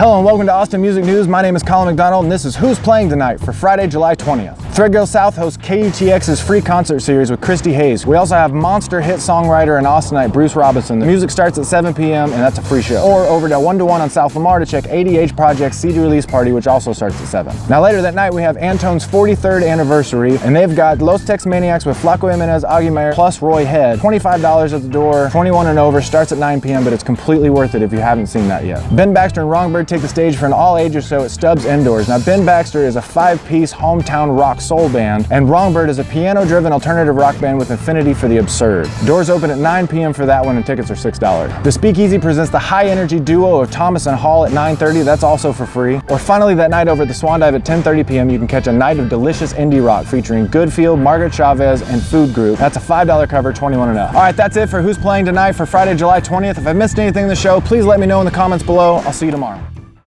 Hello and welcome to Austin Music News. My name is Colin McDonald and this is Who's Playing Tonight for Friday, July 20th. Threadgill South hosts KUTX's free concert series with Christy Hayes. We also have monster hit songwriter and Austinite Bruce Robison. The music starts at 7 p.m. and that's a free show. Or over to 1 to 1 on South Lamar to check ADH Project's CD release party, which also starts at 7. Now later that night we have Antone's 43rd anniversary and they've got Los Tex Maniacs with Flaco Jimenez, Augie Meyers, plus Roy Head. $25 at the door, 21 and over, starts at 9 p.m., but it's completely worth it if you haven't seen that yet. Ben Baxter and Wrongbird take the stage for an all-ages show at Stubbs Indoors. Now Ben Baxter is a five-piece hometown rock soul band, and Wrongbird is a piano-driven alternative rock band with affinity for the absurd. Doors open at 9 p.m. for that one, and tickets are $6. The Speakeasy presents the high-energy duo of Thomas and Hall at 9.30. That's also for free. Or finally that night over at the Swan Dive at 10.30 p.m. you can catch a night of delicious indie rock featuring Goodfield, Margaret Chavez, and Food Group. That's a $5 cover, 21 and up. All right, that's it for Who's Playing Tonight for Friday, July 20th. If I missed anything in the show, please let me know in the comments below. I'll see you tomorrow.